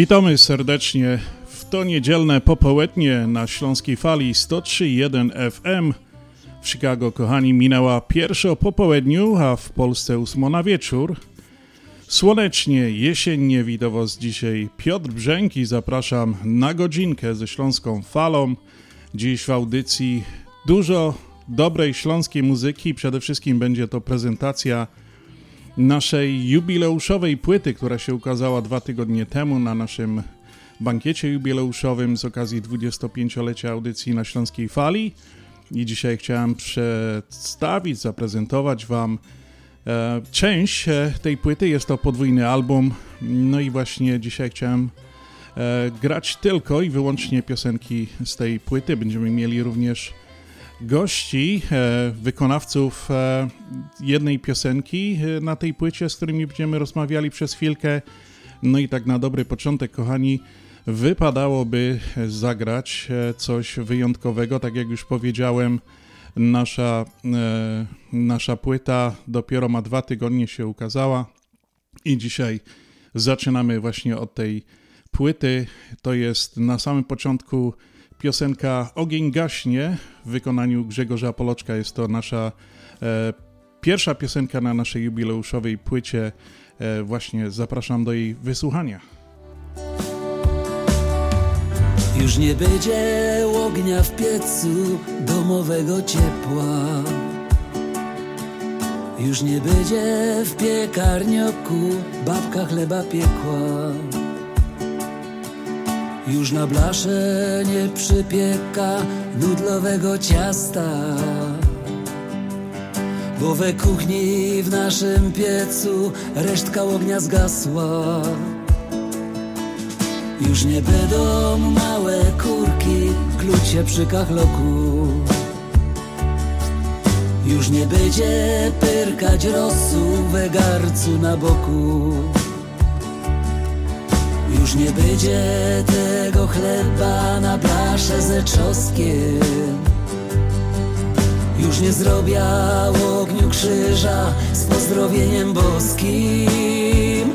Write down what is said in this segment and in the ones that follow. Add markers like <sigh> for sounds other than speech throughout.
Witamy serdecznie w to niedzielne popołudnie na Śląskiej Fali 103.1 FM. W Chicago, kochani, minęła pierwsza o popołudniu, a w Polsce ósmo na wieczór. Słonecznie, jesiennie witam Was dzisiaj Piotr Brzęki. Zapraszam na godzinkę ze Śląską Falą. Dziś w audycji dużo dobrej śląskiej muzyki. Przede wszystkim będzie to prezentacja naszej jubileuszowej płyty, która się ukazała dwa tygodnie temu na naszym bankiecie jubileuszowym z okazji 25-lecia audycji na Śląskiej Fali. I dzisiaj chciałem przedstawić, zaprezentować Wam e, część e, tej płyty. Jest to podwójny album. No i właśnie dzisiaj chciałem e, grać tylko i wyłącznie piosenki z tej płyty. Będziemy mieli również gości, e, wykonawców e, jednej piosenki e, na tej płycie, z którymi będziemy rozmawiali przez chwilkę. No i tak na dobry początek, kochani, wypadałoby zagrać coś wyjątkowego. Tak jak już powiedziałem, nasza, nasza płyta dopiero ma dwa tygodnie się ukazała i dzisiaj zaczynamy właśnie od tej płyty. To jest na samym początku piosenka Ogień gaśnie w wykonaniu Grzegorza Poloczka. Jest to nasza e, pierwsza piosenka na naszej jubileuszowej płycie. E, właśnie zapraszam do jej wysłuchania. Już nie będzie ognia w piecu domowego ciepła. Już nie będzie w piekarnioku babka chleba piekła. Już na blasze nie przypieka nudlowego ciasta. Bo we kuchni w naszym piecu resztka ognia zgasła. Już nie będą małe kurki kluć się przy kachloku. Już nie będzie pyrkać rosu we garcu na boku. Już nie będzie tego chleba na blasze ze czosnkiem. Już nie zrobię ogniu krzyża z pozdrowieniem boskim.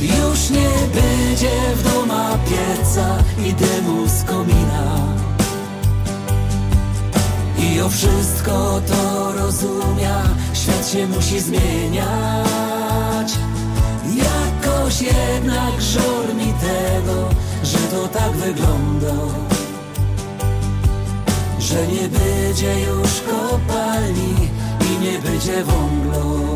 Już nie będzie w doma pieca i dymu z komina. I o wszystko to rozumia, świat się musi zmieniać. Jakoś jednak żal mi tego, że to tak wygląda. Że nie będzie już kopalni i nie będzie wąglu.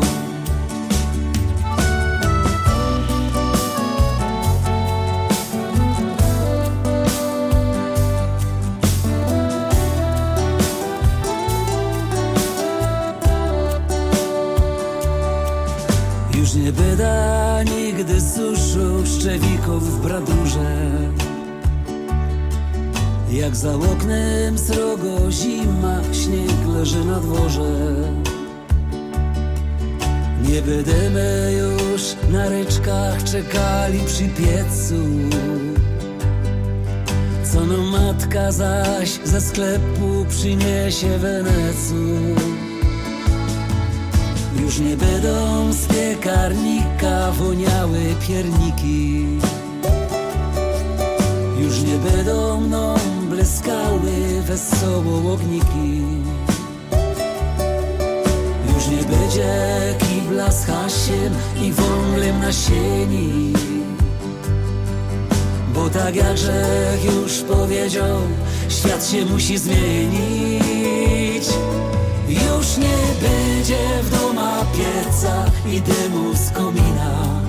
Już nie byda nigdy suszu szczewików w bradurze. Jak za oknem srogo zima, śnieg leży na dworze. Nie będziemy już na ryczkach czekali przy piecu. Co no matka zaś ze sklepu przyniesie wenecu już nie będą z piekarnika woniały pierniki. Już nie będą mną bleskały wesoło ogniki. Już nie będzie kibla z hasiem i wąglem na sieni. Bo tak jak Grzech już powiedział, świat się musi zmienić już nie będzie w doma pieca i dymu z komina.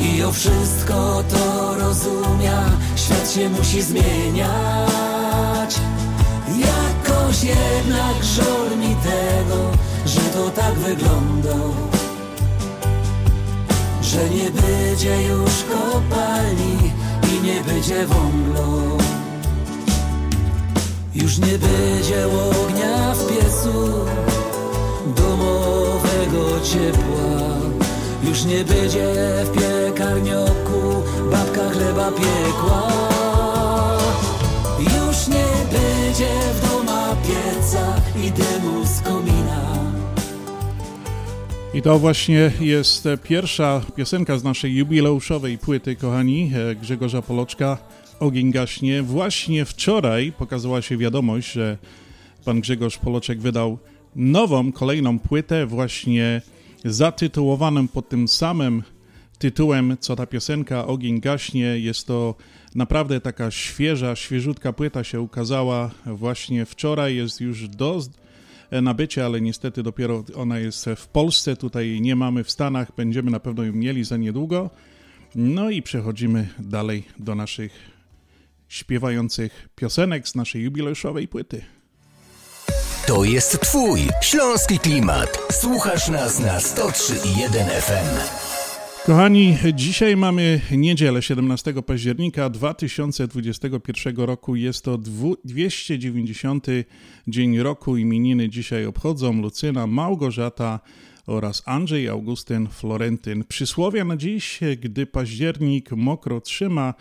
I o wszystko to rozumia, świat się musi zmieniać. Jakoś jednak żal mi tego, że to tak wygląda. Że nie będzie już kopalni i nie będzie wąglu Już nie będzie ognia w piecu domowego ciepła. Już nie będzie w piekarnioku babka chleba piekła. Już nie będzie w doma pieca i dymu z komina. I to właśnie jest pierwsza piosenka z naszej jubileuszowej płyty, kochani, e, Grzegorza Poloczka. Ogień gaśnie. Właśnie wczoraj pokazała się wiadomość, że pan Grzegorz Poloczek wydał nową, kolejną płytę, właśnie zatytułowaną pod tym samym tytułem, co ta piosenka Ogień gaśnie. Jest to naprawdę taka świeża, świeżutka płyta się ukazała właśnie wczoraj, jest już do nabycia, ale niestety dopiero ona jest w Polsce, tutaj nie mamy w Stanach, będziemy na pewno ją mieli za niedługo. No i przechodzimy dalej do naszych śpiewających piosenek z naszej jubileuszowej płyty. To jest Twój śląski klimat. Słuchasz nas na 103.1 FM. Kochani, dzisiaj mamy niedzielę 17 października 2021 roku. Jest to 290 dzień roku. Imieniny dzisiaj obchodzą Lucyna, Małgorzata oraz Andrzej, Augustyn, Florentyn. Przysłowia na dziś, gdy październik mokro trzyma,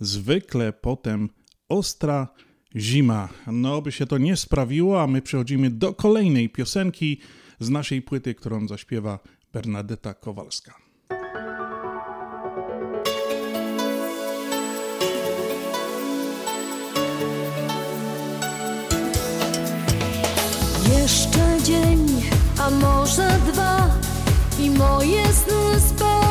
zwykle potem ostra zima. No, by się to nie sprawiło, a my przechodzimy do kolejnej piosenki z naszej płyty, którą zaśpiewa Bernadetta Kowalska. Jeszcze dzień, a może dwa i moje sny spełnione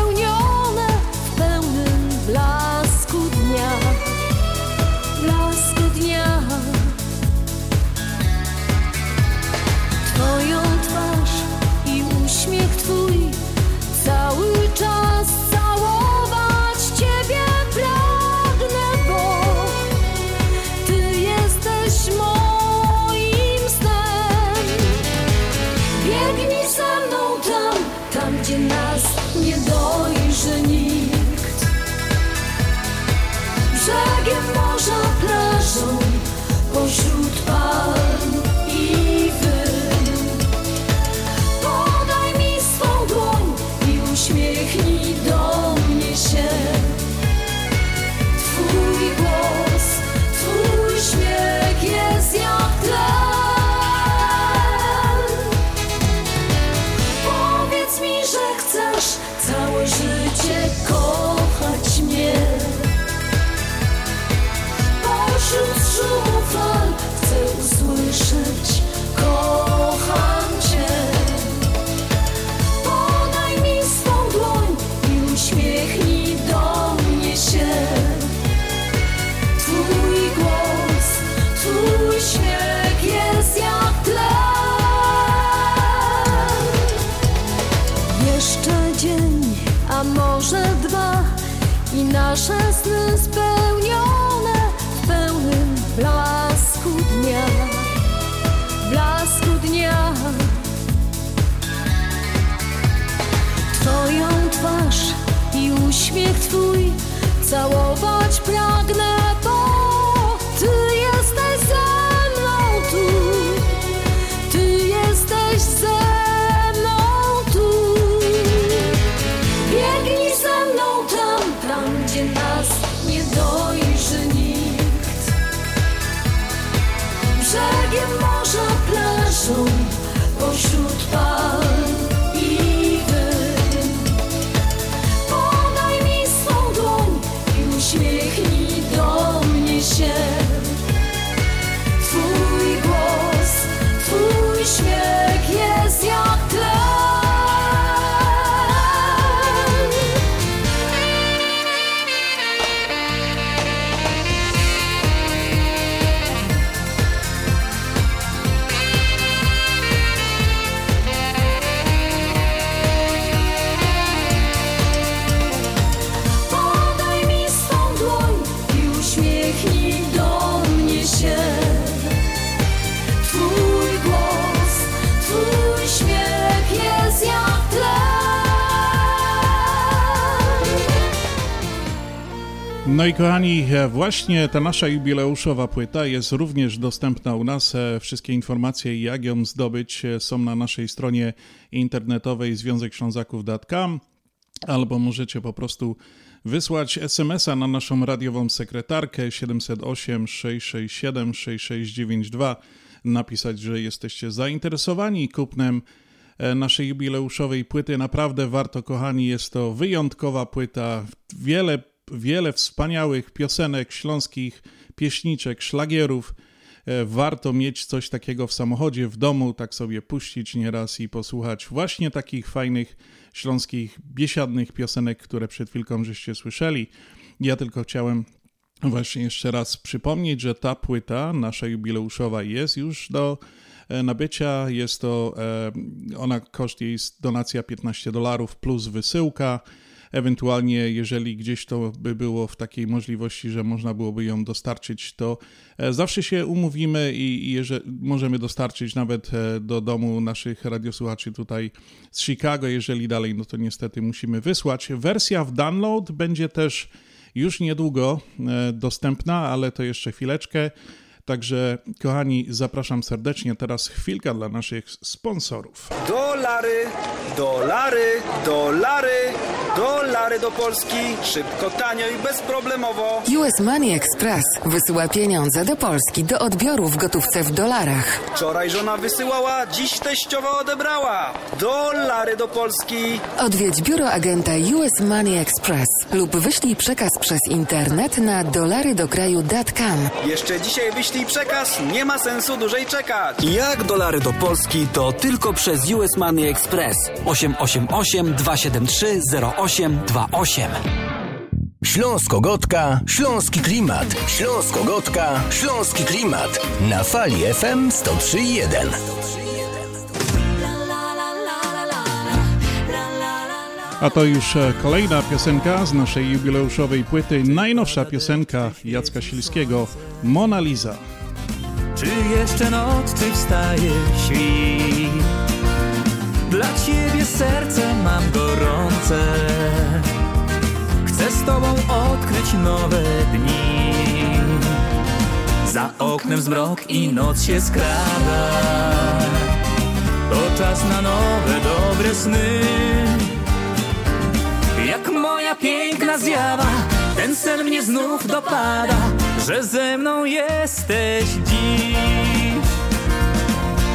целуй. I kochani, e, właśnie ta nasza jubileuszowa płyta jest również dostępna u nas. E, wszystkie informacje, jak ją zdobyć, e, są na naszej stronie internetowej związekślązaków.com albo możecie po prostu wysłać SMS-a na naszą radiową sekretarkę 708 667 6692, napisać, że jesteście zainteresowani kupnem naszej jubileuszowej płyty. Naprawdę warto, kochani, jest to wyjątkowa płyta. Wiele wiele wspaniałych piosenek śląskich, pieśniczek, szlagierów. E, warto mieć coś takiego w samochodzie, w domu, tak sobie puścić nieraz i posłuchać właśnie takich fajnych śląskich, biesiadnych piosenek, które przed chwilką żeście słyszeli. Ja tylko chciałem właśnie jeszcze raz przypomnieć, że ta płyta nasza jubileuszowa jest już do e, nabycia. Jest to, e, ona koszt jej donacja 15 dolarów plus wysyłka. Ewentualnie, jeżeli gdzieś to by było w takiej możliwości, że można byłoby ją dostarczyć, to e, zawsze się umówimy i, jeżeli, możemy dostarczyć nawet e, do domu naszych radiosłuchaczy tutaj z Chicago. Jeżeli dalej, no to niestety musimy wysłać. Wersja w download będzie też już niedługo e, dostępna, ale to jeszcze chwileczkę. Także, kochani, zapraszam serdecznie. Teraz chwilka dla naszych sponsorów. Dolary, dolary, dolary, dolary do Polski. Szybko, tanio i bezproblemowo. US Money Express wysyła pieniądze do Polski do odbioru w gotówce w dolarach. Wczoraj żona wysyłała, dziś teściowa odebrała. Dolary do Polski. Odwiedź biuro agenta US Money Express lub wyślij przekaz przez internet na dolarydokraju.com. Jeszcze dzisiaj wyślij przekaz, nie ma sensu dłużej czekać. Jak dolary do Polski to tylko przez US Money Express 888 273 0828. Śląsko-Gotka, Śląski Klimat. Śląsko-Gotka, Śląski Klimat. Na fali FM 103.1. A to już e, kolejna piosenka z naszej jubileuszowej płyty, najnowsza piosenka Jacka Silskiego, Mona Lisa. Czy jeszcze noc, czy wstaje świt? Dla ciebie serce mam gorące Chcę z tobą odkryć nowe dni Za oknem zmrok i noc się skrada To czas na nowe, dobre sny moja piękna zjawa Ten sen mnie znów dopada Że ze mną jesteś dziś.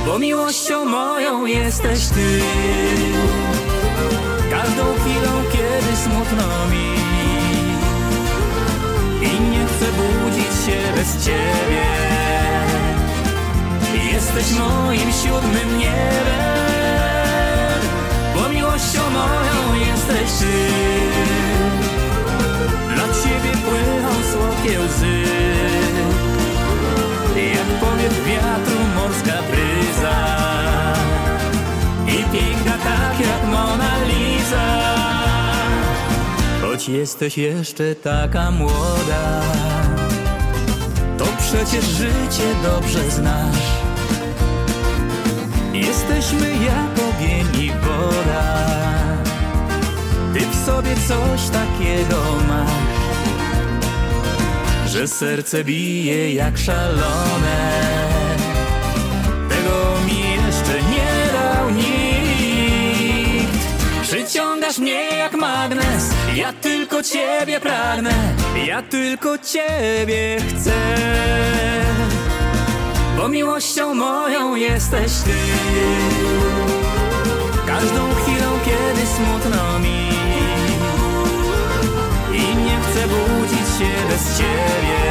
Bo miłością moją jesteś ty. Każdą chwilą, kiedy smutno mi. I nie chcę budzić się bez ciebie. Jesteś moim siódmym niebem. Bo miłością moją jesteś ty ciebie płyną słodkie łzy. Jak powiew wiatru morska bryza. I piękna tak jak Mona Lisa. Choć jesteś jeszcze taka młoda To przecież życie dobrze znasz. Jesteśmy jak ogień i woda. Ty w sobie coś takiego masz Że serce bije jak szalone. Tego mi jeszcze nie dał nikt. Przyciągasz mnie jak magnes Ja tylko ciebie pragnę Ja tylko ciebie chcę. Bo miłością moją jesteś ty. Każdą chwilą, kiedy smutno mi się bez ciebie.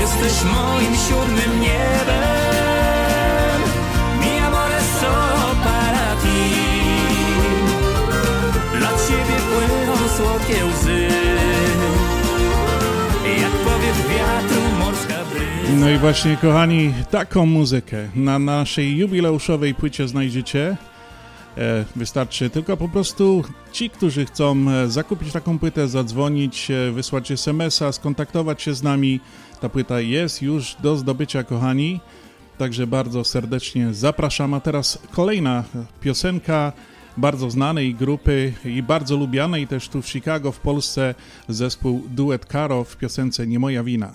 Jesteś moim siódmym niebem. Mi amore solo para ti Dla ciebie płyną słodkie łzy. Jak powiew wiatru morska bryza. No i właśnie, kochani, taką muzykę na naszej jubileuszowej płycie znajdziecie. E, Wystarczy tylko po prostu ci, którzy chcą e, zakupić taką płytę, zadzwonić, e, wysłać SMS-a, skontaktować się z nami. Ta płyta jest już do zdobycia, kochani. Także bardzo serdecznie zapraszam. A teraz kolejna piosenka bardzo znanej grupy i bardzo lubianej też tu w Chicago w Polsce zespół Duet Caro w piosence Nie moja wina.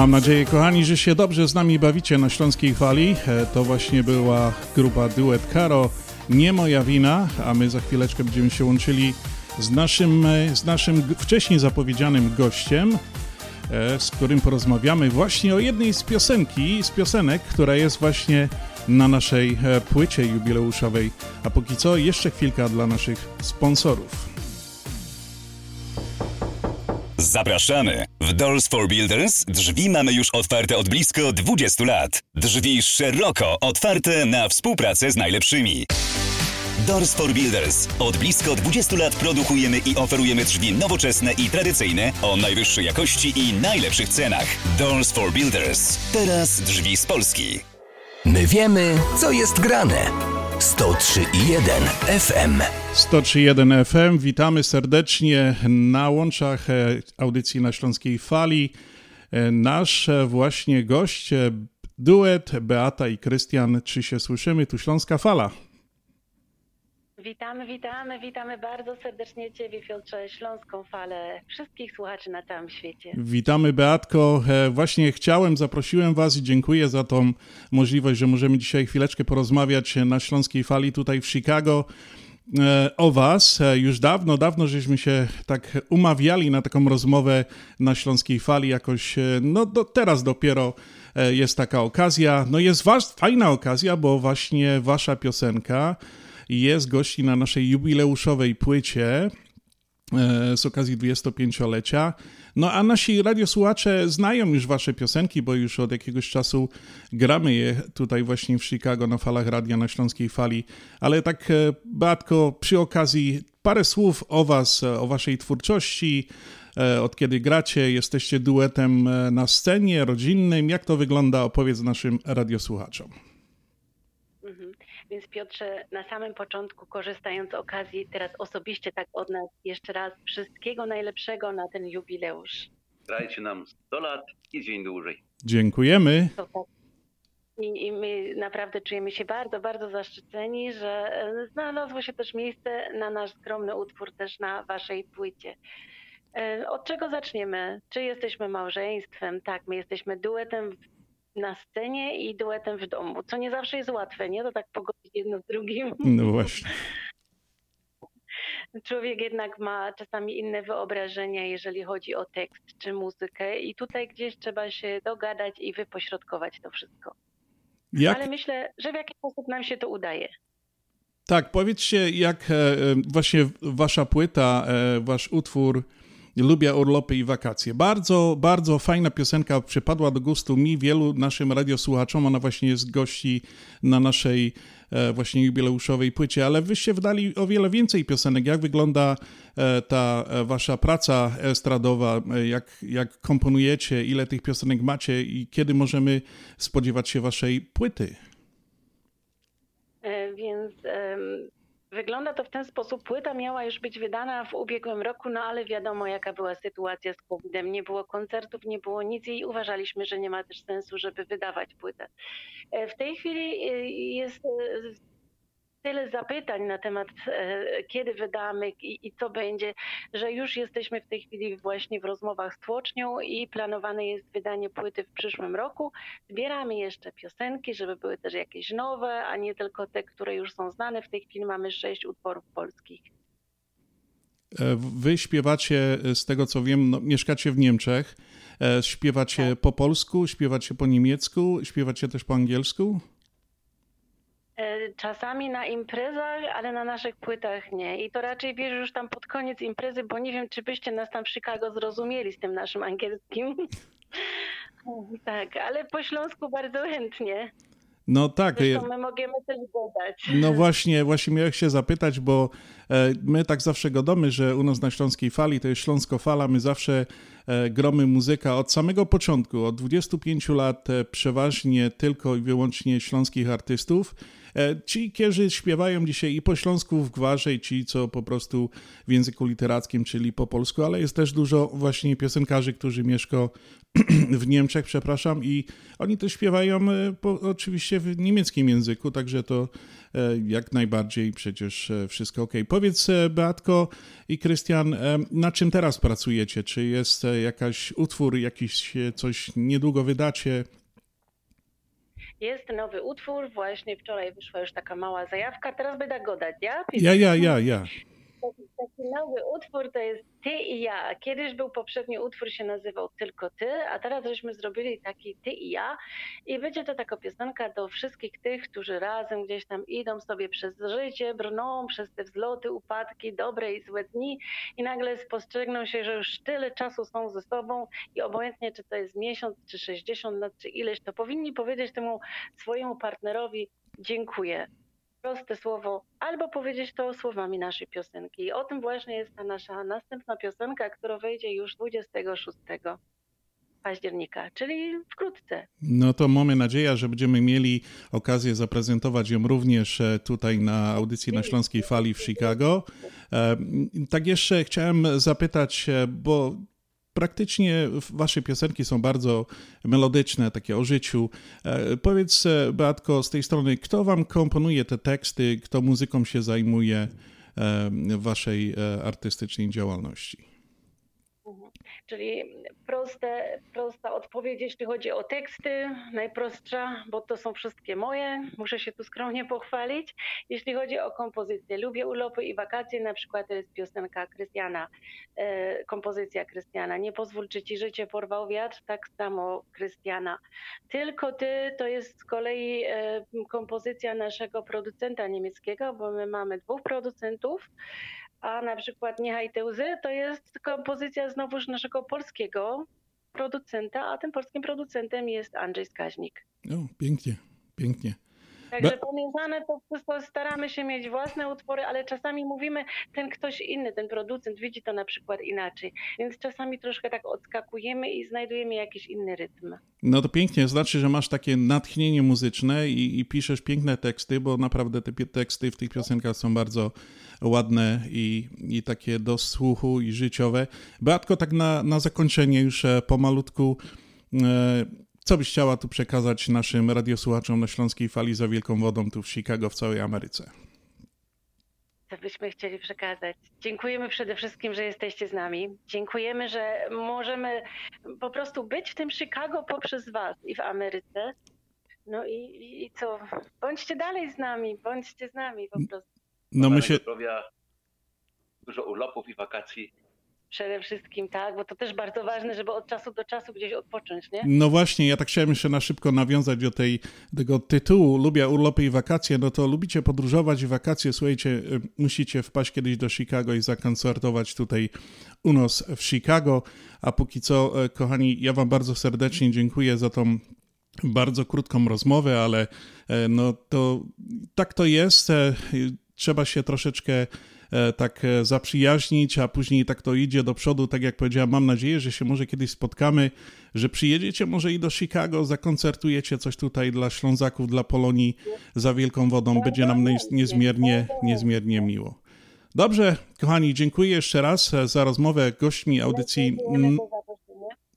Mam nadzieję, kochani, że się dobrze z nami bawicie na Śląskiej Fali. E, to właśnie była grupa Duet Karo, nie moja wina, a my za chwileczkę będziemy się łączyli z naszym, e, z naszym wcześniej zapowiedzianym gościem, e, z którym porozmawiamy właśnie o jednej z piosenki, z piosenek, która jest właśnie na naszej płycie jubileuszowej. A póki co jeszcze chwilka dla naszych sponsorów. Zapraszamy! W Doors for Builders drzwi mamy już otwarte od blisko 20 lat. Drzwi szeroko otwarte na współpracę z najlepszymi. Doors for Builders. Od blisko 20 lat produkujemy i oferujemy drzwi nowoczesne i tradycyjne o najwyższej jakości i najlepszych cenach. Doors for Builders. Teraz drzwi z Polski. My wiemy, co jest grane. 103,1 FM. 103.1 FM. Witamy serdecznie na łączach e, audycji na Śląskiej Fali. E, Nasz e, właśnie gość, duet Beata i Krystian. Czy się słyszymy? Tu Śląska Fala. Witamy, witamy, witamy bardzo serdecznie Ciebie, Piotrze, Śląską Falę, wszystkich słuchaczy na całym świecie. Witamy Beatko. E, Właśnie chciałem, zaprosiłem Was i dziękuję za tą możliwość, że możemy dzisiaj chwileczkę porozmawiać na Śląskiej Fali tutaj w Chicago e, o Was. E, Już dawno, dawno żeśmy się tak umawiali na taką rozmowę na Śląskiej Fali jakoś, no do, teraz dopiero jest taka okazja. No jest was, fajna okazja, bo właśnie Wasza piosenka jest gości na naszej jubileuszowej płycie e, z okazji 25-lecia. No a nasi radiosłuchacze znają już wasze piosenki, bo już od jakiegoś czasu gramy je tutaj właśnie w Chicago na falach radia na Śląskiej Fali. Ale tak, e, Beatko, przy okazji parę słów o was, o waszej twórczości, e, od kiedy gracie, jesteście duetem na scenie, rodzinnym. Jak to wygląda? Opowiedz naszym radiosłuchaczom. Więc Piotrze, na samym początku, korzystając z okazji, teraz osobiście tak od nas jeszcze raz wszystkiego najlepszego na ten jubileusz. Dajcie nam 100 lat i dzień dłużej. Dziękujemy. Tak. I, I my naprawdę czujemy się bardzo, bardzo zaszczyceni, że e, znalazło się też miejsce na nasz skromny utwór też na waszej płycie. E, Od czego zaczniemy? Czy jesteśmy małżeństwem? Tak, my jesteśmy duetem w- na scenie i duetem w domu, co nie zawsze jest łatwe, nie? To tak pogodzić jedno z drugim. No właśnie. <laughs> Człowiek jednak ma czasami inne wyobrażenia, jeżeli chodzi o tekst czy muzykę i tutaj gdzieś trzeba się dogadać i wypośrodkować to wszystko. Jak, Ale myślę, że w jakiś sposób nam się to udaje. Tak, powiedzcie, jak e, e, właśnie wasza płyta, e, wasz utwór Lubię urlopy i wakacje. Bardzo, bardzo fajna piosenka przypadła do gustu mi, wielu naszym radiosłuchaczom. Ona właśnie jest gości na naszej e, właśnie jubileuszowej płycie, ale wyście wydali o wiele więcej piosenek. Jak wygląda e, ta e, wasza praca estradowa? Jak, jak komponujecie? Ile tych piosenek macie i kiedy możemy spodziewać się waszej płyty? Więc em, wygląda to w ten sposób. Płyta miała już być wydana w ubiegłym roku, no ale wiadomo jaka była sytuacja z COVID-em. Nie było koncertów, nie było nic i uważaliśmy, że nie ma też sensu, żeby wydawać płytę. E, W tej chwili e, jest e, tyle zapytań na temat e, kiedy wydamy i, i co będzie, że już jesteśmy w tej chwili właśnie w rozmowach z tłocznią i planowane jest wydanie płyty w przyszłym roku. Zbieramy jeszcze piosenki, żeby były też jakieś nowe, a nie tylko te, które już są znane. W tej chwili mamy sześć utworów polskich. E, Wy śpiewacie, e, z tego co wiem, no, mieszkacie w Niemczech. Śpiewacie po polsku, śpiewacie po niemiecku, śpiewacie też po angielsku? E, Czasami na imprezach, ale na naszych płytach nie. I to raczej wiesz już tam pod koniec imprezy, bo nie wiem, czy byście nas tam w Chicago zrozumieli z tym naszym angielskim. <laughs> tak, ale po śląsku bardzo chętnie. No tak. Zresztą my możemy też dodać. No właśnie, właśnie miałem się zapytać, bo e, my tak zawsze godamy, że u nas na Śląskiej Fali to jest Śląsko Fala, my zawsze e, gromy muzyka od samego początku, od 25 lat e, przeważnie tylko i wyłącznie śląskich artystów. Ci, którzy śpiewają dzisiaj i po śląsku w gwarze, i ci, co po prostu w języku literackim, czyli po polsku, ale jest też dużo właśnie piosenkarzy, którzy mieszkają <clears throat> w Niemczech, przepraszam, i oni też śpiewają e, po, oczywiście w niemieckim języku, także to e, jak najbardziej przecież e, wszystko ok. Powiedz, Beatko i Krystian, na czym teraz pracujecie? Czy jest jakaś utwór, jakiś coś niedługo wydacie? Jest nowy utwór, właśnie wczoraj wyszła już taka mała zajawka, teraz będę go dać, ja? Ja, ja, ja, ja. Taki, taki nowy utwór to jest Ty i ja. Kiedyś był poprzedni utwór, się nazywał Tylko Ty, a teraz żeśmy zrobili taki Ty i ja. I będzie to taka piosenka do wszystkich tych, którzy razem gdzieś tam idą sobie przez życie, brną przez te wzloty, upadki, dobre i złe dni i nagle spostrzegną się, że już tyle czasu są ze sobą i obojętnie, czy to jest miesiąc, czy 60 lat, czy ileś, to powinni powiedzieć temu swojemu partnerowi dziękuję proste słowo, albo powiedzieć to słowami naszej piosenki. I o tym właśnie jest ta nasza następna piosenka, która wejdzie już 26. października, czyli wkrótce. No to mamy nadzieję, że będziemy mieli okazję zaprezentować ją również e, tutaj na audycji na Śląskiej Fali w Chicago. E, tak jeszcze chciałem zapytać, e, bo praktycznie wasze piosenki są bardzo melodyczne, takie o życiu. Powiedz, Beatko, z tej strony, kto wam komponuje te teksty, kto muzyką się zajmuje w waszej artystycznej działalności? Czyli proste, prosta odpowiedź, jeśli chodzi o teksty, najprostsza, bo to są wszystkie moje, muszę się tu skromnie pochwalić. Jeśli chodzi o kompozycję, lubię urlopy i wakacje, na przykład to jest piosenka Krystiana, e, kompozycja Krystiana. Nie pozwól, czy ci życie porwał wiatr, tak samo Krystiana. Tylko ty to jest z kolei e, kompozycja naszego producenta niemieckiego, bo my mamy dwóch producentów a na przykład Niechaj te łzy to jest kompozycja znowuż naszego polskiego producenta, a tym polskim producentem jest Andrzej Skaźnik. O, pięknie, pięknie. Także Be- pomieszane to wszystko staramy się mieć własne utwory, ale czasami mówimy, ten ktoś inny, ten producent widzi to na przykład inaczej. Więc czasami troszkę tak odskakujemy i znajdujemy jakiś inny rytm. No to pięknie, znaczy, że masz takie natchnienie muzyczne i, i piszesz piękne teksty, bo naprawdę te teksty w tych piosenkach są bardzo ładne i, i takie do słuchu i życiowe. Beatko, tak na, na zakończenie już e, pomalutku, e, co byś chciała tu przekazać naszym radiosłuchaczom na Śląskiej Fali za Wielką Wodą tu w Chicago, w całej Ameryce? Co byśmy chcieli przekazać? Dziękujemy przede wszystkim, że jesteście z nami. Dziękujemy, że możemy po prostu być w tym Chicago poprzez Was i w Ameryce. No i, i co? Bądźcie dalej z nami, bądźcie z nami po prostu. No my się... Zdrowia, dużo urlopów i wakacji. Przede wszystkim tak, bo to też bardzo ważne, żeby od czasu do czasu gdzieś odpocząć, nie? No właśnie, ja tak chciałem jeszcze na szybko nawiązać do tej, tego tytułu. Lubię urlopy i wakacje, no to lubicie podróżować i wakacje, słuchajcie, y, musicie wpaść kiedyś do Chicago i zakoncertować tutaj u nas w Chicago, a póki co, y, kochani, ja wam bardzo serdecznie dziękuję za tą bardzo krótką rozmowę, ale y, no to tak to jest. Trzeba się troszeczkę tak e, zaprzyjaźnić, a później tak to idzie do przodu. Tak jak powiedziałem, mam nadzieję, że się może kiedyś spotkamy, że przyjedziecie może i do Chicago, zakoncertujecie coś tutaj dla Ślązaków, dla Polonii za Wielką Wodą. Będzie nam niezmiernie, niezmiernie miło. Dobrze, kochani, dziękuję jeszcze raz e, za rozmowę. Gośćmi audycji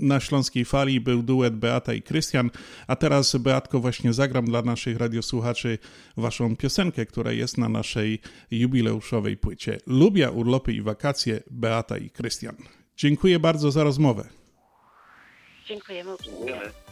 na Śląskiej Fali był duet Beata i Krystian, a teraz Beatko właśnie zagram dla naszych radiosłuchaczy waszą piosenkę, która jest na naszej jubileuszowej płycie. Lubię urlopy i wakacje Beata i Krystian. Dziękuję bardzo za rozmowę. Dziękujemy. Dziękujemy.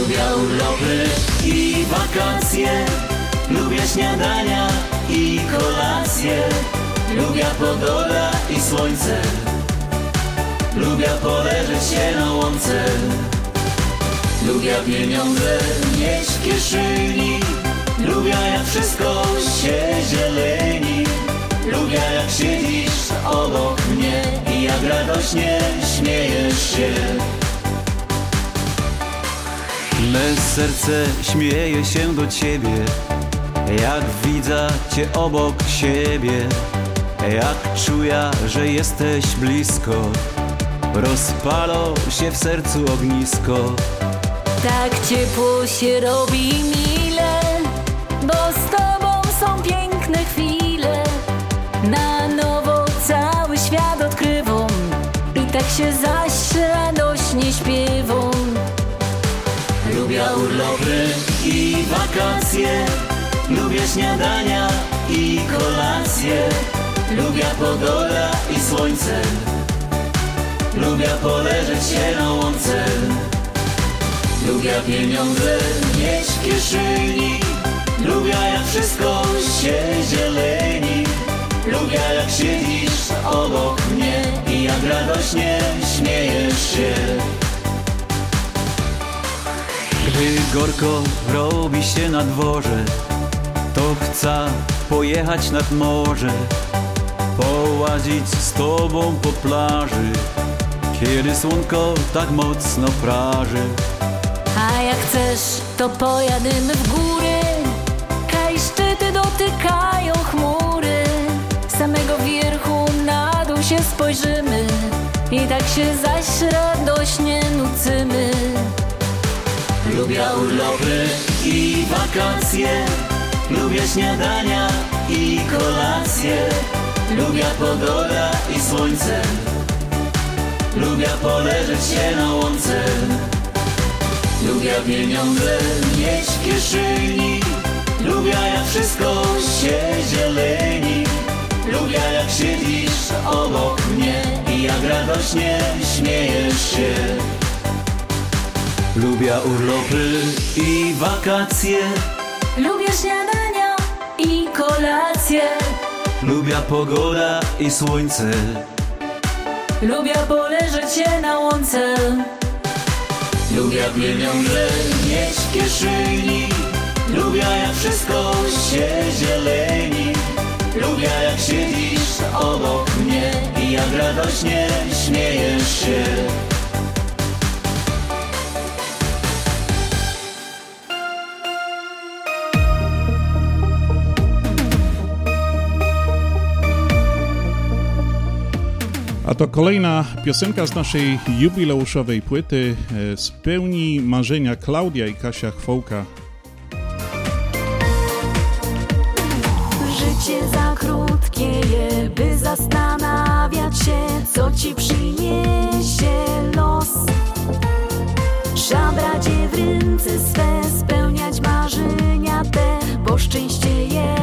Lubię urlopy i wakacje. Lubię śniadania i kolacje. Lubię pogoda i słońce. Lubię poleżeć się na łące. Lubię pieniądze mieć w kieszeni. Lubię jak wszystko się zieleni. Lubię jak siedzisz obok mnie I jak radośnie śmiejesz się Me serce śmieje się do ciebie Jak widzę cię obok siebie Jak czuję, że jesteś blisko. Rozpalo się w sercu ognisko. Tak ciepło się robi mile Bo z tobą są piękne chwile. Na nowo cały świat odkrywam I tak się zaś radośnie śpiewam Lubię urlopy i wakacje. Lubię śniadania i kolacje. Lubię pogoda i słońce. Lubię poleżeć się na łące. Lubię pieniądze mieć w kieszeni. Lubię jak wszystko się zieleni. Lubię jak siedzisz obok mnie I jak radośnie śmiejesz się gdy gorko robi się na dworze To chcę pojechać nad morze Połazić z tobą po plaży Kiedy słonko tak mocno praży. A jak chcesz, to pojadymy w góry Kaj szczyty dotykają chmury. Z samego wierchu na dół się spojrzymy I tak się zaś radośnie nucymy. Lubię urlopy i wakacje. Lubię śniadania i kolacje. Lubię pogoda i słońce. Lubię poleżeć się na łące. Lubię pieniądze mieć w kieszeni. Lubię jak wszystko się zieleni. Lubię jak siedzisz obok mnie I jak radośnie śmiejesz się. Lubię urlopy i wakacje. Lubię śniadania i kolacje. Lubię pogoda i słońce. Lubię poleżeć się na łące. Lubię pieniądze mieć w kieszeni. Lubię jak wszystko się zieleni. Lubię jak siedzisz obok mnie I jak radośnie śmieję. To kolejna piosenka z naszej jubileuszowej płyty. E, Spełni marzenia Klaudia i Kasia Chwołka. Życie za krótkie je, by zastanawiać się, co ci przyniesie los. Trzeba brać je w ręce swe, spełniać marzenia te, bo szczęście jest.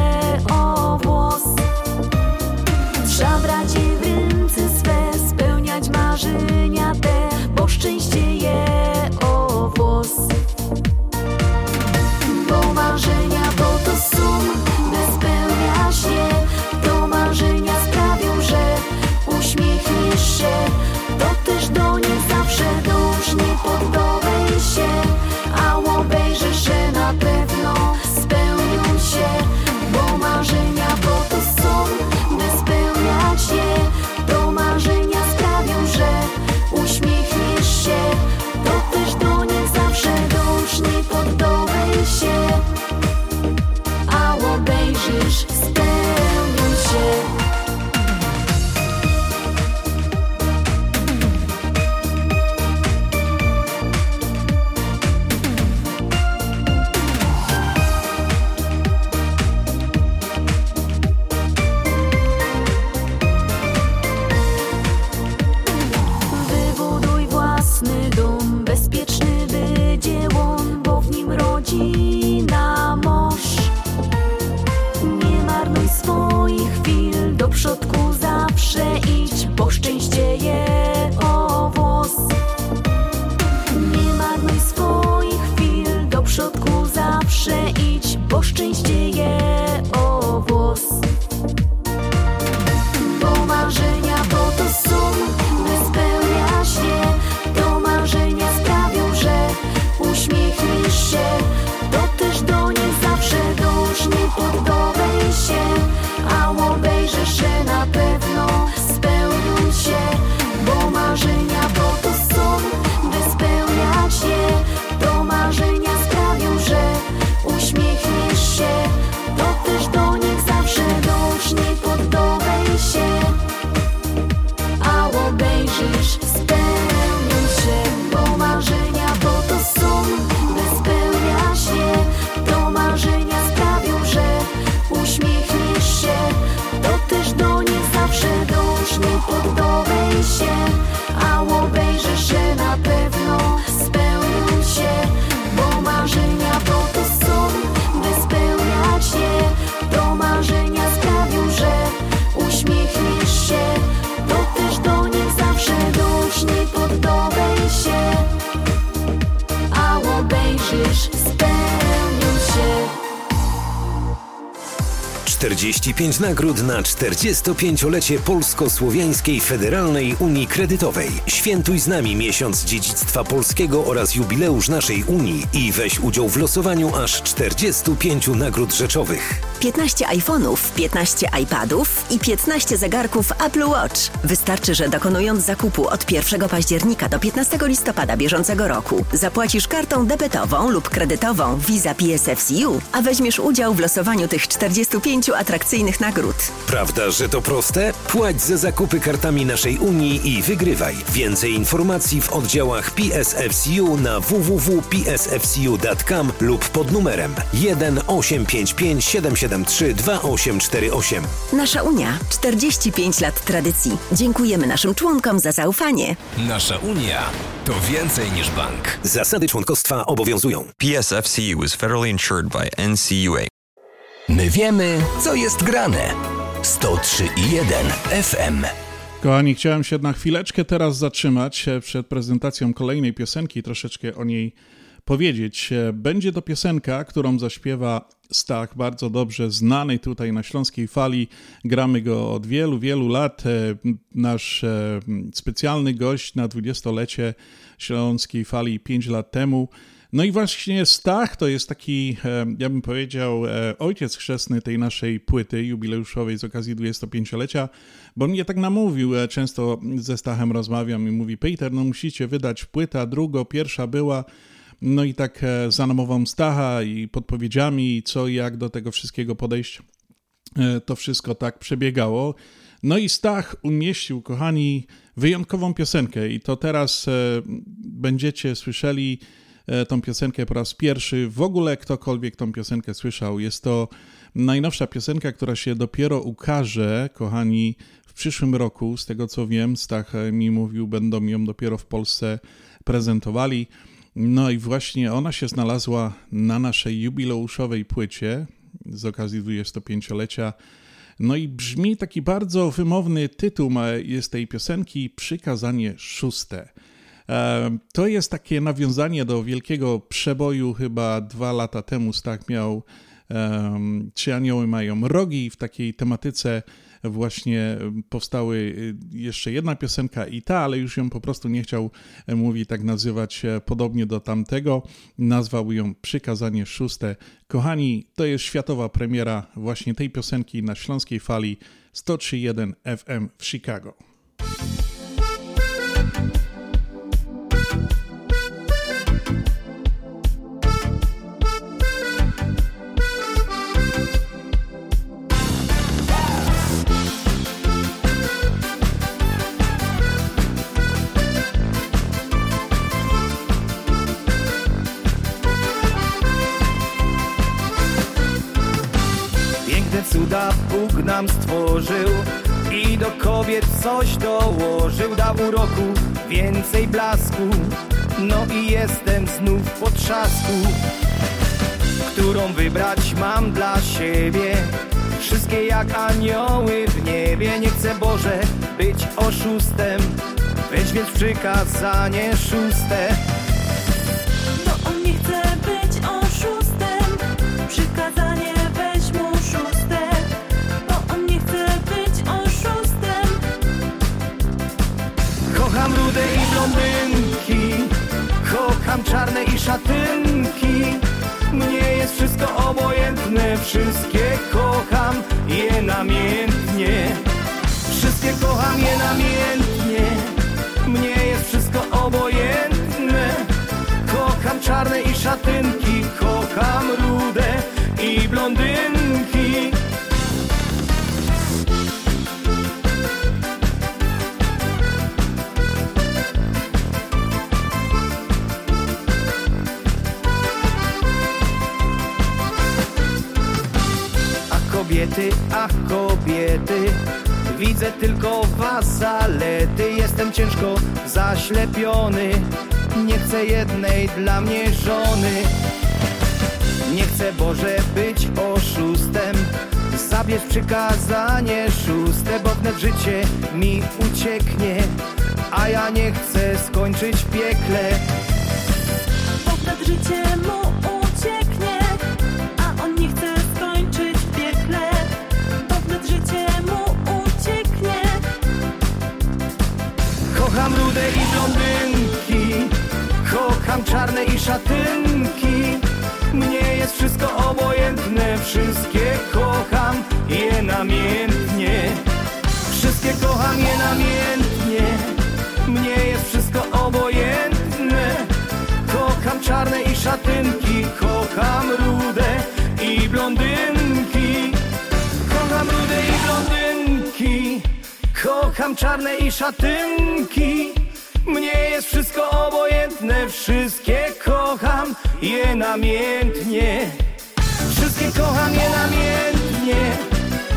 przodku zawsze idź, bo szczęście 45 nagród na 45-lecie Polsko-Słowiańskiej Federalnej Unii Kredytowej. Świętuj z nami miesiąc dziedzictwa polskiego oraz jubileusz naszej Unii i weź udział w losowaniu aż 45 nagród rzeczowych. 15 iPhone'ów, 15 iPadów i 15 zegarków Apple Watch. Wystarczy, że dokonując zakupu od 1 października do 15 listopada bieżącego roku zapłacisz kartą debetową lub kredytową Visa PSFCU, a weźmiesz udział w losowaniu tych 45 atrakcyjnych nagród. Prawda, że to proste? Płać za zakupy kartami naszej Unii i wygrywaj. Więcej informacji w oddziałach PSFCU na www.psfcu.com lub pod numerem 1 855 773 2848. Nasza Unia 45 lat tradycji. Dziękujemy naszym członkom za zaufanie. Nasza Unia to więcej niż bank. Zasady członkostwa obowiązują. PSFCU is federally insured by NCUA. My wiemy, co jest grane. 103,1 FM. Kochani, chciałem się na chwileczkę teraz zatrzymać przed prezentacją kolejnej piosenki, troszeczkę o niej powiedzieć. Będzie to piosenka, którą zaśpiewa Stach, bardzo dobrze znany tutaj na Śląskiej Fali. Gramy go od wielu, wielu lat. Nasz specjalny gość na dwudziestolecie Śląskiej Fali 5 lat temu. No i właśnie Stach to jest taki, ja bym powiedział, ojciec chrzestny tej naszej płyty jubileuszowej z okazji 25-lecia, bo mnie tak namówił, często ze Stachem rozmawiam i mówi, Peter, no musicie wydać płyta, drugo, pierwsza była, no i tak za namową Stacha i podpowiedziami, co i jak do tego wszystkiego podejść, to wszystko tak przebiegało. No i Stach umieścił, kochani, wyjątkową piosenkę i to teraz będziecie słyszeli tą piosenkę po raz pierwszy. W ogóle ktokolwiek tą piosenkę słyszał. Jest to najnowsza piosenka, która się dopiero ukaże, kochani, w przyszłym roku. Z tego co wiem, Stach mi mówił, będą ją dopiero w Polsce prezentowali. No i właśnie ona się znalazła na naszej jubileuszowej płycie z okazji 25-lecia. No i brzmi taki bardzo wymowny tytuł jest tej piosenki Przykazanie szóste. To jest takie nawiązanie do wielkiego przeboju, chyba dwa lata temu Stach miał Trzy anioły mają rogi. W takiej tematyce właśnie powstały jeszcze jedna piosenka i ta, ale już ją po prostu nie chciał, mówi tak nazywać podobnie do tamtego. Nazwał ją Przykazanie Szóste. Kochani, to jest światowa premiera właśnie tej piosenki na Śląskiej Fali 103.1 FM w Chicago. Nam stworzył i do kobiet coś dołożył, dał uroku więcej blasku. No i jestem znów po trzasku, którą wybrać mam dla siebie. Wszystkie jak anioły w niebie, nie chcę Boże być oszustem, weź więc przykazanie szóste. Rude i blondynki, kocham czarne i szatynki. Mnie jest wszystko obojętne, wszystkie kocham je namiętnie. Wszystkie kocham je namiętnie, mnie jest wszystko obojętne. Kocham czarne i szatynki, kocham rude i blondynki. Kobiety, ach kobiety, widzę tylko was zalety. Jestem ciężko zaślepiony, nie chcę jednej dla mnie żony. Nie chcę Boże być oszustem, zabierz przykazanie szóste, bo wnet życie mi ucieknie, a ja nie chcę skończyć piekle. Pogląd życie mu i blondynki Kocham czarne i szatynki. Mnie jest wszystko obojętne Wszystkie kocham je namiętnie Wszystkie kocham je namiętnie Mnie jest wszystko obojętne. Kocham czarne i szatynki Kocham rude i blondynki. Kocham rude i blondynki Kocham czarne i szatynki Mnie jest wszystko obojętne Wszystkie kocham je namiętnie Wszystkie kocham je namiętnie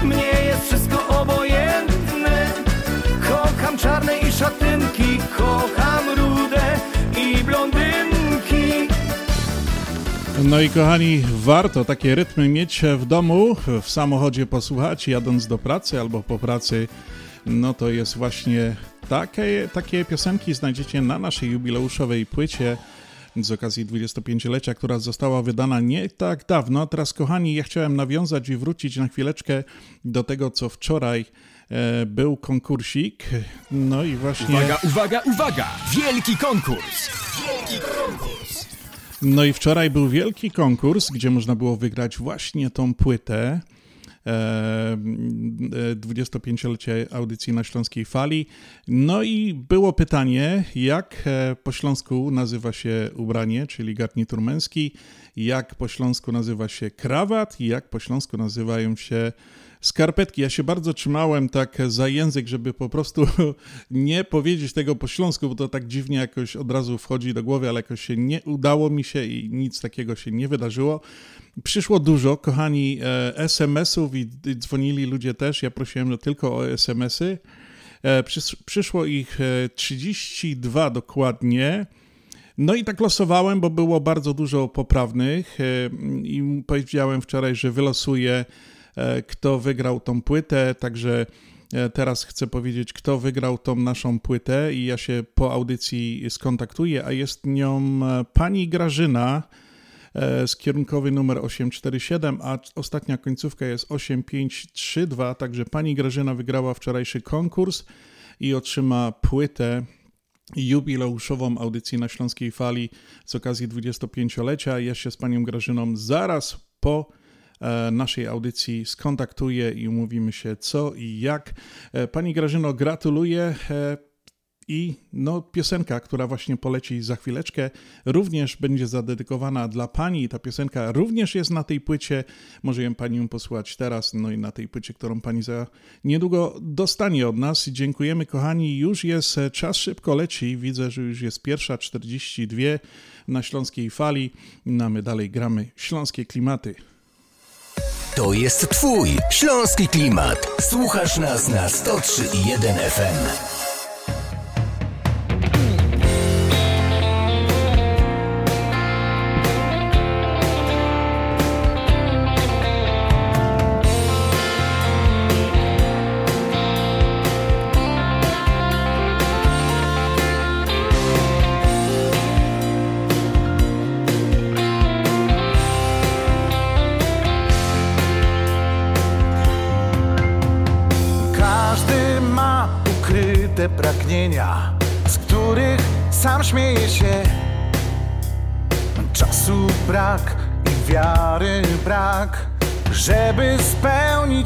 Mnie jest wszystko obojętne. Kocham czarne i szatynki Kocham rude i blondynki. No i kochani, warto takie rytmy mieć w domu, w samochodzie posłuchać, jadąc do pracy albo po pracy. No to jest właśnie takie, takie piosenki znajdziecie na naszej jubileuszowej płycie z okazji 25-lecia, która została wydana nie tak dawno. Teraz, kochani, ja chciałem nawiązać i wrócić na chwileczkę do tego, co wczoraj e, był konkursik. No i właśnie. Uwaga, uwaga, uwaga! Wielki konkurs! Wielki konkurs! No i wczoraj był wielki konkurs, gdzie można było wygrać właśnie tą płytę. E, e, 25-lecie audycji na Śląskiej Fali. No i było pytanie, jak e, po śląsku nazywa się ubranie, czyli garnitur męski, jak po śląsku nazywa się krawat i jak po śląsku nazywają się skarpetki. Ja się bardzo trzymałem tak za język, żeby po prostu <laughs> nie powiedzieć tego po śląsku, bo to tak dziwnie jakoś od razu wchodzi do głowy, ale jakoś się nie udało mi się i nic takiego się nie wydarzyło. Przyszło dużo, kochani, e, SMS-ów i, dzwonili ludzie też. Ja prosiłem tylko o SMS-y. E, przys- przyszło ich e, 32 dokładnie. No i tak losowałem, bo było bardzo dużo poprawnych e, i powiedziałem wczoraj, że wylosuję, e, kto wygrał tą płytę, także e, teraz chcę powiedzieć, kto wygrał tą naszą płytę i ja się po audycji skontaktuję, a jest nią e, pani Grażyna e, z kierunkowy numer 847, a ostatnia końcówka jest 8532, także pani Grażyna wygrała wczorajszy konkurs i otrzyma płytę jubileuszową audycji na Śląskiej Fali z okazji 25-lecia. Ja się z panią Grażyną zaraz po e, naszej audycji skontaktuję i umówimy się co i jak. E, Pani Grażyno, gratuluję. e, I no, piosenka, która właśnie poleci za chwileczkę, również będzie zadedykowana dla Pani. Ta piosenka również jest na tej płycie. Może ją Pani posłuchać teraz, no i na tej płycie, którą Pani za niedługo dostanie od nas. Dziękujemy, kochani. Już jest e, czas, szybko leci. Widzę, że już jest pierwsza 42 na Śląskiej Fali. No, my dalej gramy Śląskie Klimaty. To jest Twój śląski klimat. Słuchasz nas na 103,1 FM.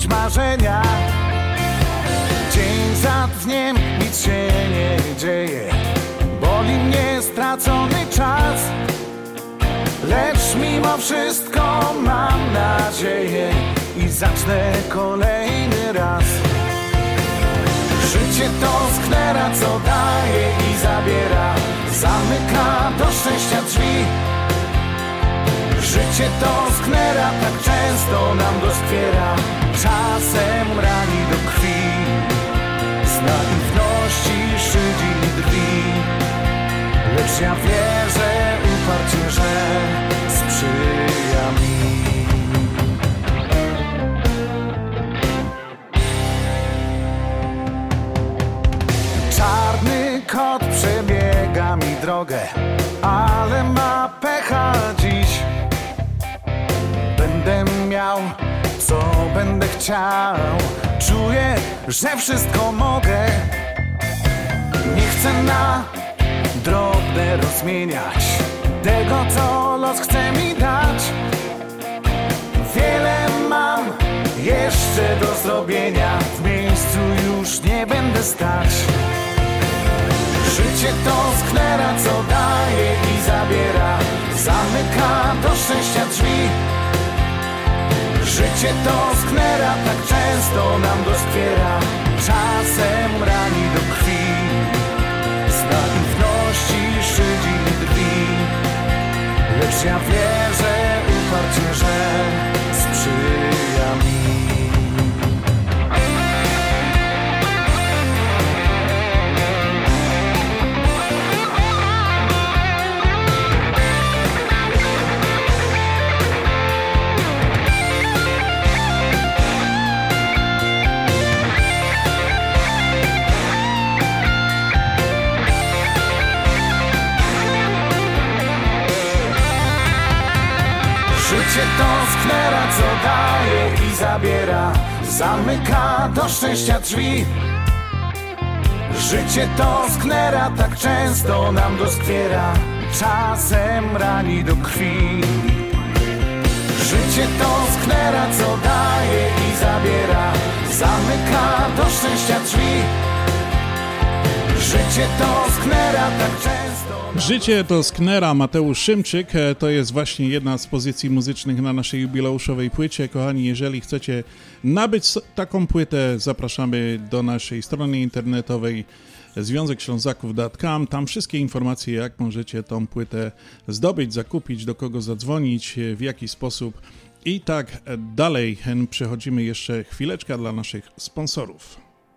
Marzenia. Dzień za dniem nic się nie dzieje, boli mnie stracony czas. Lecz mimo wszystko mam nadzieję i zacznę kolejny raz. Życie to sknera, co daje i zabiera Zamyka do szczęścia drzwi Życie to sknera, tak często nam doskwiera. Czasem rani do krwi Z naiwności szydzi i drwi. Lecz ja wierzę uparcie, że sprzyja mi. Czarny kot przebiega mi drogę, ale ma będę chciał. Czuję, że wszystko mogę. Nie chcę na drobne rozmieniać tego, co los chce mi dać. Wiele mam jeszcze do zrobienia, w miejscu już nie będę stać. Życie to sknera, co daje i zabiera, zamyka do szczęścia drzwi. Życie to sknera, tak często nam doskwiera, czasem rani do krwi. Z naiwności szydzi drwi, lecz ja wierzę uparcie, że Życie to sknera, co daje i zabiera. Zamyka do szczęścia drzwi. Życie to sknera, tak często nam doskwiera. Czasem rani do krwi. Życie to sknera, co daje i zabiera. Zamyka do szczęścia drzwi. Życie to sknera, tak często Życie to Sknera, Mateusz Szymczyk. E, To jest właśnie jedna z pozycji muzycznych na naszej jubileuszowej płycie. Kochani, jeżeli chcecie nabyć taką płytę, zapraszamy do naszej strony internetowej związekślązaków.com. Tam wszystkie informacje, jak możecie tą płytę zdobyć, zakupić, do kogo zadzwonić, e, w jaki sposób i tak dalej. Przechodzimy jeszcze chwileczkę dla naszych sponsorów.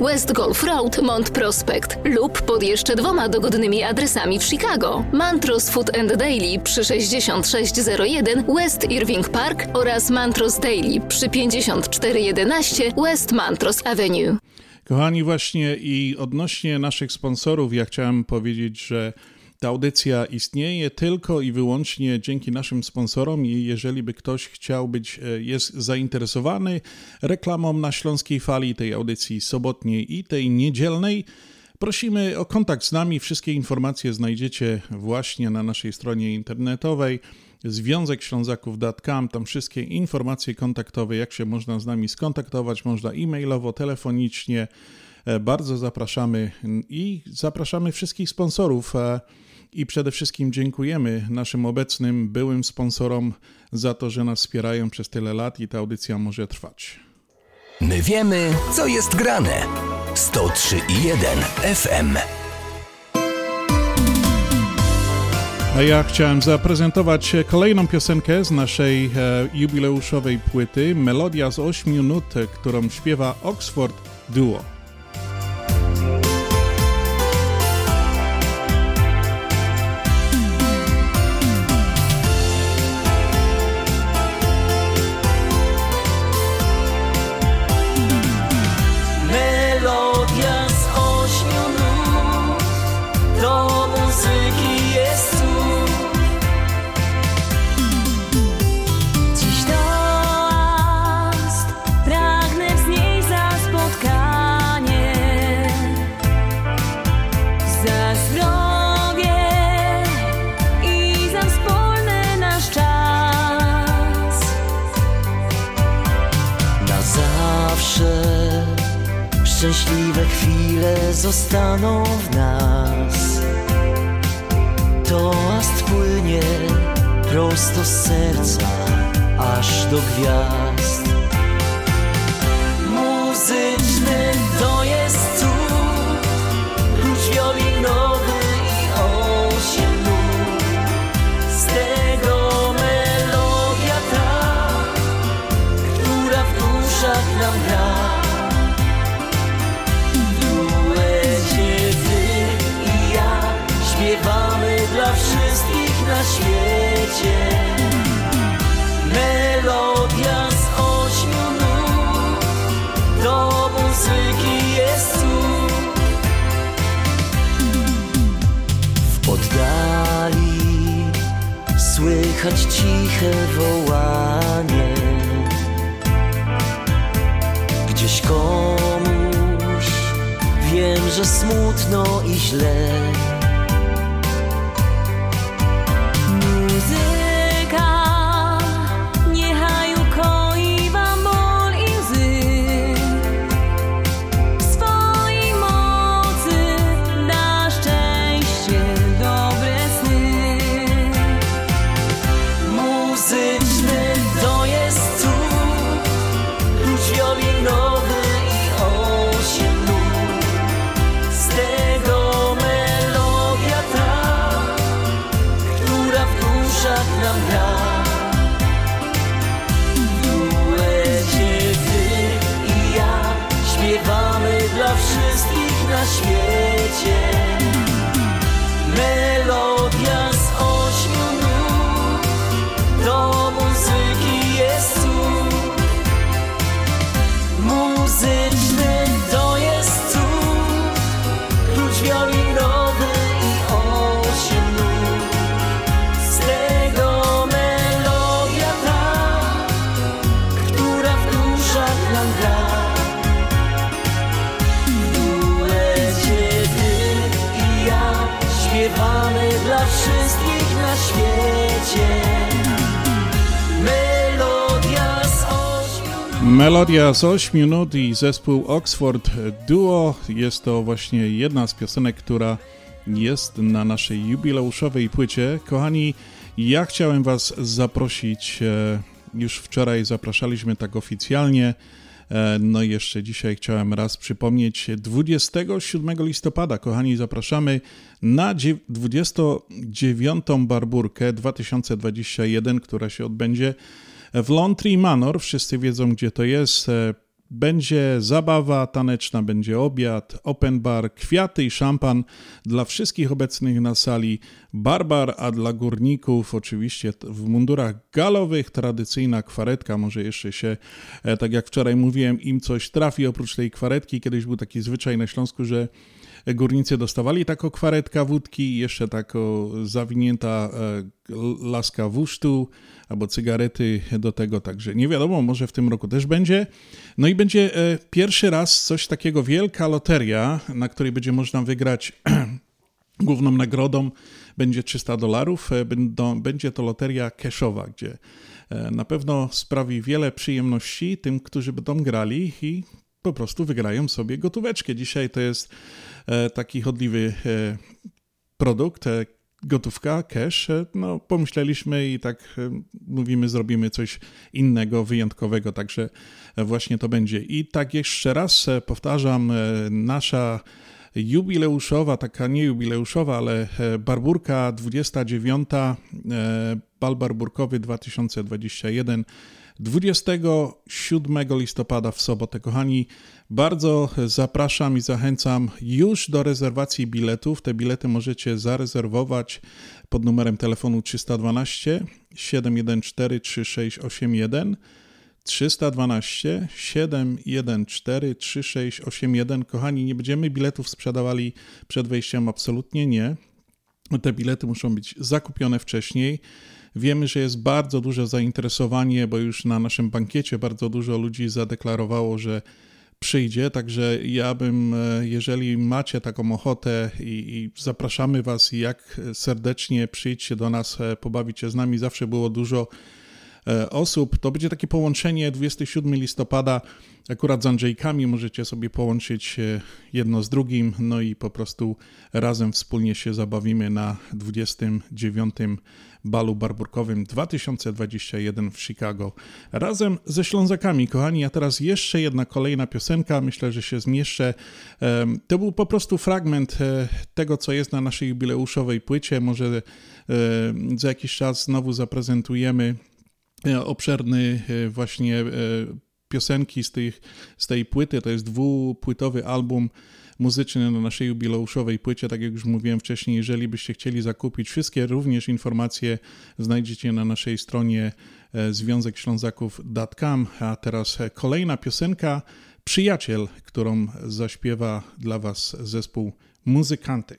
West Golf Road, Mont Prospect lub pod jeszcze dwoma dogodnymi adresami w Chicago. Mantros Food and Daily przy 6601 West Irving Park oraz Mantros Daily przy 5411 West Mantros Avenue. Kochani, właśnie i odnośnie naszych sponsorów, ja chciałem powiedzieć, że ta audycja istnieje tylko i wyłącznie dzięki naszym sponsorom i jeżeli by ktoś chciał być, e, jest zainteresowany reklamą na Śląskiej Fali, tej audycji sobotniej i tej niedzielnej, prosimy o kontakt z nami. Wszystkie informacje znajdziecie właśnie na naszej stronie internetowej związekślązaków.com, tam wszystkie informacje kontaktowe, jak się można z nami skontaktować, można e-mailowo, telefonicznie. E, Bardzo zapraszamy i zapraszamy wszystkich sponsorów e, i przede wszystkim dziękujemy naszym obecnym, byłym sponsorom za to, że nas wspierają przez tyle lat i ta audycja może trwać. My wiemy, co jest grane. 103,1 FM. A ja chciałem zaprezentować kolejną piosenkę z naszej e, jubileuszowej płyty, melodia z 8 nut, e, którą śpiewa Oxford Duo. Świecie. Melodia z 8 nut i zespół Oxford Duo. Jest to właśnie jedna z piosenek, która jest na naszej jubileuszowej płycie. Kochani, ja chciałem Was zaprosić. e, Już wczoraj zapraszaliśmy tak oficjalnie. e, No i jeszcze dzisiaj chciałem raz przypomnieć. 27 listopada, kochani, zapraszamy na dzie- 29. Barburkę 2021, która się odbędzie w Laundry Manor. Wszyscy wiedzą, gdzie to jest. E, Będzie zabawa taneczna, będzie obiad, open bar, kwiaty i szampan dla wszystkich obecnych na sali. Barbar, a dla górników oczywiście w mundurach galowych tradycyjna kwaretka. Może jeszcze się, e, tak jak wczoraj mówiłem, im coś trafi oprócz tej kwaretki. Kiedyś był taki zwyczaj na Śląsku, że górnicy dostawali taką kwaretkę wódki jeszcze taką zawinięta e, laska wusztu albo cygarety do tego, także nie wiadomo, może w tym roku też będzie. No i będzie e, pierwszy raz coś takiego, wielka loteria, na której będzie można wygrać <clears throat> główną nagrodą będzie 300 dolarów. E, Będzie to loteria cashowa, gdzie e, na pewno sprawi wiele przyjemności tym, którzy będą grali i po prostu wygrają sobie gotóweczkę. Dzisiaj to jest taki chodliwy produkt, gotówka, cash. E, No, pomyśleliśmy i tak e, mówimy, zrobimy coś innego, wyjątkowego, także e, właśnie to będzie. I tak jeszcze raz powtarzam, nasza jubileuszowa, taka nie jubileuszowa, ale barburka 29, e, bal barburkowy 2021, 27 listopada w sobotę. Kochani, bardzo zapraszam i zachęcam już do rezerwacji biletów. Te bilety możecie zarezerwować pod numerem telefonu 312 714 3681. 312 714 3681. Kochani, nie będziemy biletów sprzedawali przed wejściem, absolutnie nie. Te bilety muszą być zakupione wcześniej. Wiemy, że jest bardzo duże zainteresowanie, bo już na naszym bankiecie bardzo dużo ludzi zadeklarowało, że przyjdzie. Także ja bym, e, jeżeli macie taką ochotę i, i zapraszamy Was, jak serdecznie przyjdźcie do nas, e, pobawić się z nami. Zawsze było dużo e, osób. To będzie takie połączenie 27 listopada. Akurat z Andrzejkami możecie sobie połączyć jedno z drugim, no i po prostu razem wspólnie się zabawimy na 29 balu barburkowym 2021 w Chicago. Razem ze Ślązakami, kochani, a teraz jeszcze jedna kolejna piosenka, myślę, że się zmieszczę. To był po prostu fragment e, tego, co jest na naszej jubileuszowej płycie. Może e, za jakiś czas znowu zaprezentujemy e, obszerny właśnie piosenki z, tych, z tej płyty. To jest dwupłytowy album muzyczny na naszej jubileuszowej płycie. Tak jak już mówiłem wcześniej, jeżeli byście chcieli zakupić wszystkie również informacje znajdziecie na naszej stronie związekślązaków.com. A teraz kolejna piosenka Przyjaciel, którą zaśpiewa dla Was zespół Muzykanty.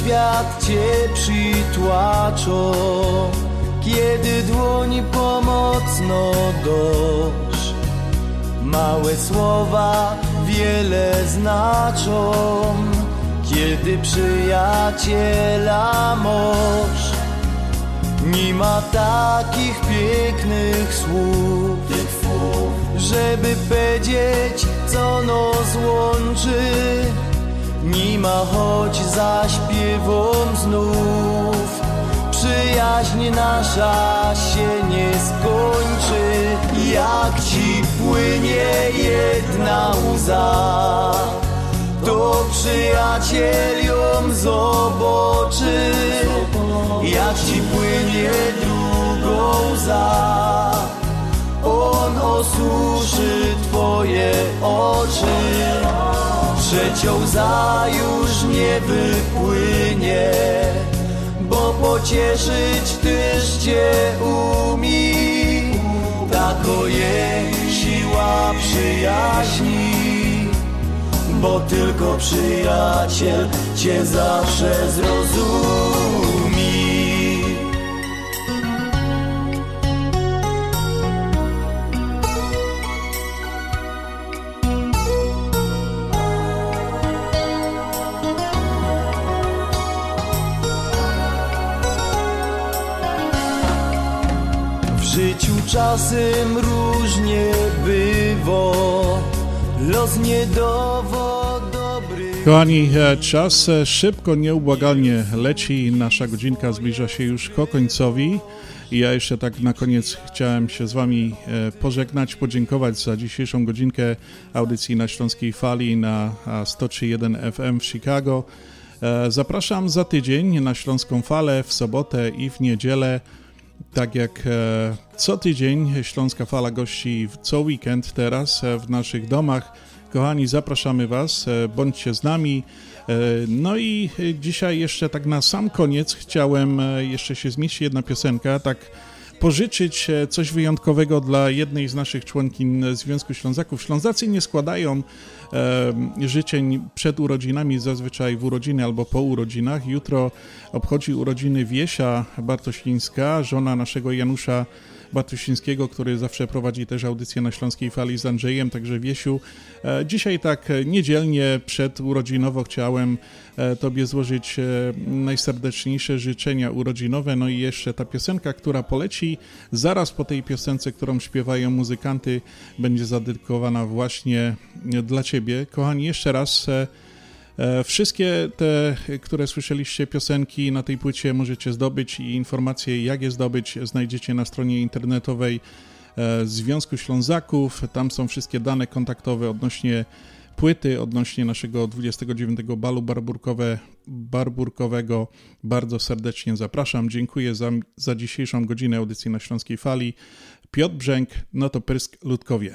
Świat cię przytłaczą Kiedy dłoni pomocno dosz Małe słowa wiele znaczą Kiedy przyjaciela moż Nie ma takich pięknych słów Żeby powiedzieć co nos łączy nie ma choć zaśpiewom znów. Przyjaźń nasza się nie skończy. Jak ci płynie jedna łza To przyjaciel ją zobaczy. Jak ci płynie drugą łza On osuszy twoje oczy Trzecią łza już nie wypłynie Bo pocieszyć tyż cię umi. Tako jej siła przyjaźni Bo tylko przyjaciel cię zawsze zrozumie czasem różnie bywa, los nie dowo dobry. Kochani, e, czas e, szybko, nieubłagalnie leci. Nasza godzinka zbliża się już ku końcowi. Ja jeszcze tak na koniec chciałem się z Wami e, pożegnać, podziękować za dzisiejszą godzinkę audycji na Śląskiej Fali na 103.1 FM w Chicago. Zapraszam za tydzień na Śląską Falę w sobotę i w niedzielę. Tak jak e, co tydzień Śląska Fala gości co weekend teraz e, w naszych domach. Kochani, zapraszamy Was, e, bądźcie z nami. No i dzisiaj jeszcze tak na sam koniec chciałem jeszcze się zmieścić jedna piosenka, tak pożyczyć e, coś wyjątkowego dla jednej z naszych członkin Związku Ślązaków. Ślązacy nie składają e, życzeń przed urodzinami, zazwyczaj w urodziny albo po urodzinach. Jutro obchodzi urodziny Wiesia Bartosińska, żona naszego Janusza Bartosińskiego, który zawsze prowadzi też audycję na Śląskiej Fali z Andrzejem, także Wiesiu. E, dzisiaj tak niedzielnie przed urodzinowo chciałem e, Tobie złożyć e, najserdeczniejsze życzenia urodzinowe, no i jeszcze ta piosenka, która poleci zaraz po tej piosence, którą śpiewają muzykanty, będzie zadedykowana właśnie dla Ciebie. Kochani, jeszcze raz Wszystkie te, które słyszeliście piosenki na tej płycie możecie zdobyć i informacje jak je zdobyć znajdziecie na stronie internetowej Związku Ślązaków. Tam są wszystkie dane kontaktowe odnośnie płyty, odnośnie naszego 29 balu barburkowe, barburkowego. Bardzo serdecznie zapraszam. Dziękuję za, za dzisiejszą godzinę audycji na Śląskiej Fali. Piotr Brzęk, no to Prysk Ludkowie.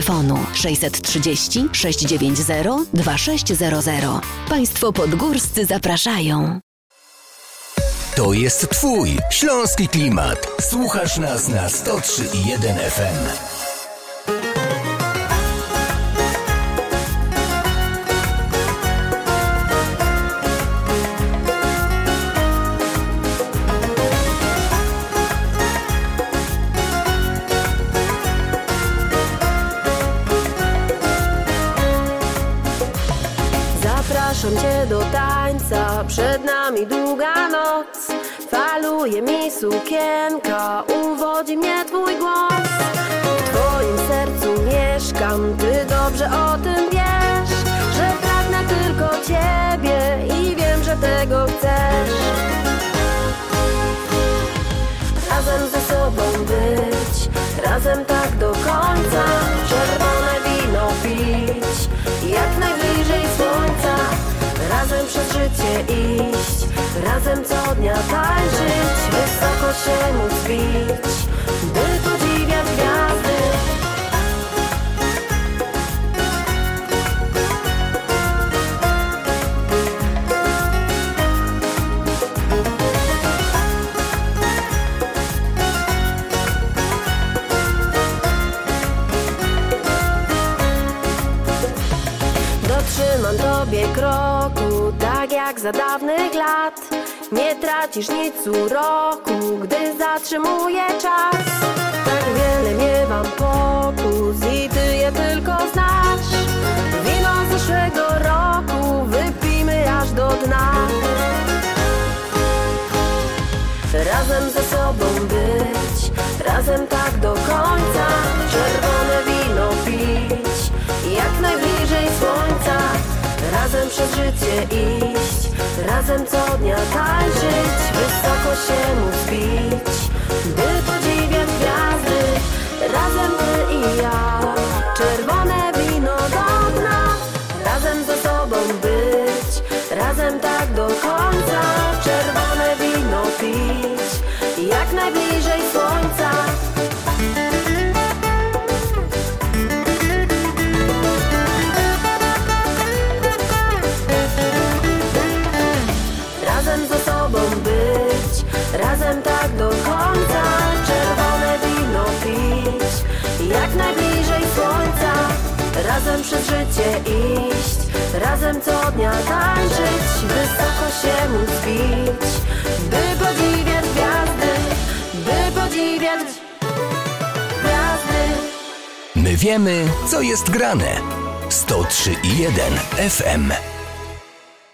telefonu 630 690 2600. Państwo podgórscy zapraszają. To jest Twój śląski klimat. Słuchasz nas na 103.1 FM. Faluje mi sukienka, uwodzi mnie twój głos. W twoim sercu mieszkam, ty dobrze o tym wiesz Że pragnę tylko ciebie i wiem, że tego chcesz. Razem ze sobą być, razem tak do końca. Czerwone wino pić, jak najbliżej słońca. Razem przez życie iść, razem co dnia tańczyć się móc bić, by podziwiać gwiazdy. Dotrzymam tobie kroku, tak jak za dawnych lat. Nie tracisz nic uroku, zatrzymuje czas. Tak wiele miewam pokus i ty je tylko znasz Wino z zeszłego roku wypijmy aż do dna. Razem ze sobą być, razem tak do końca. Czerwone wino pić, jak najbliżej słońca. Razem przez życie iść, razem co dnia tańczyć Wysoko się móc by podziwiać gwiazdy Razem ty i ja, czerwone wino do dna Razem ze sobą być, razem tak do Razem przez życie iść, razem co dnia tańczyć Wysoko się móc bić, by podziwiać gwiazdy By podziwiać gwiazdy My wiemy, co jest grane. 103 i 1 FM.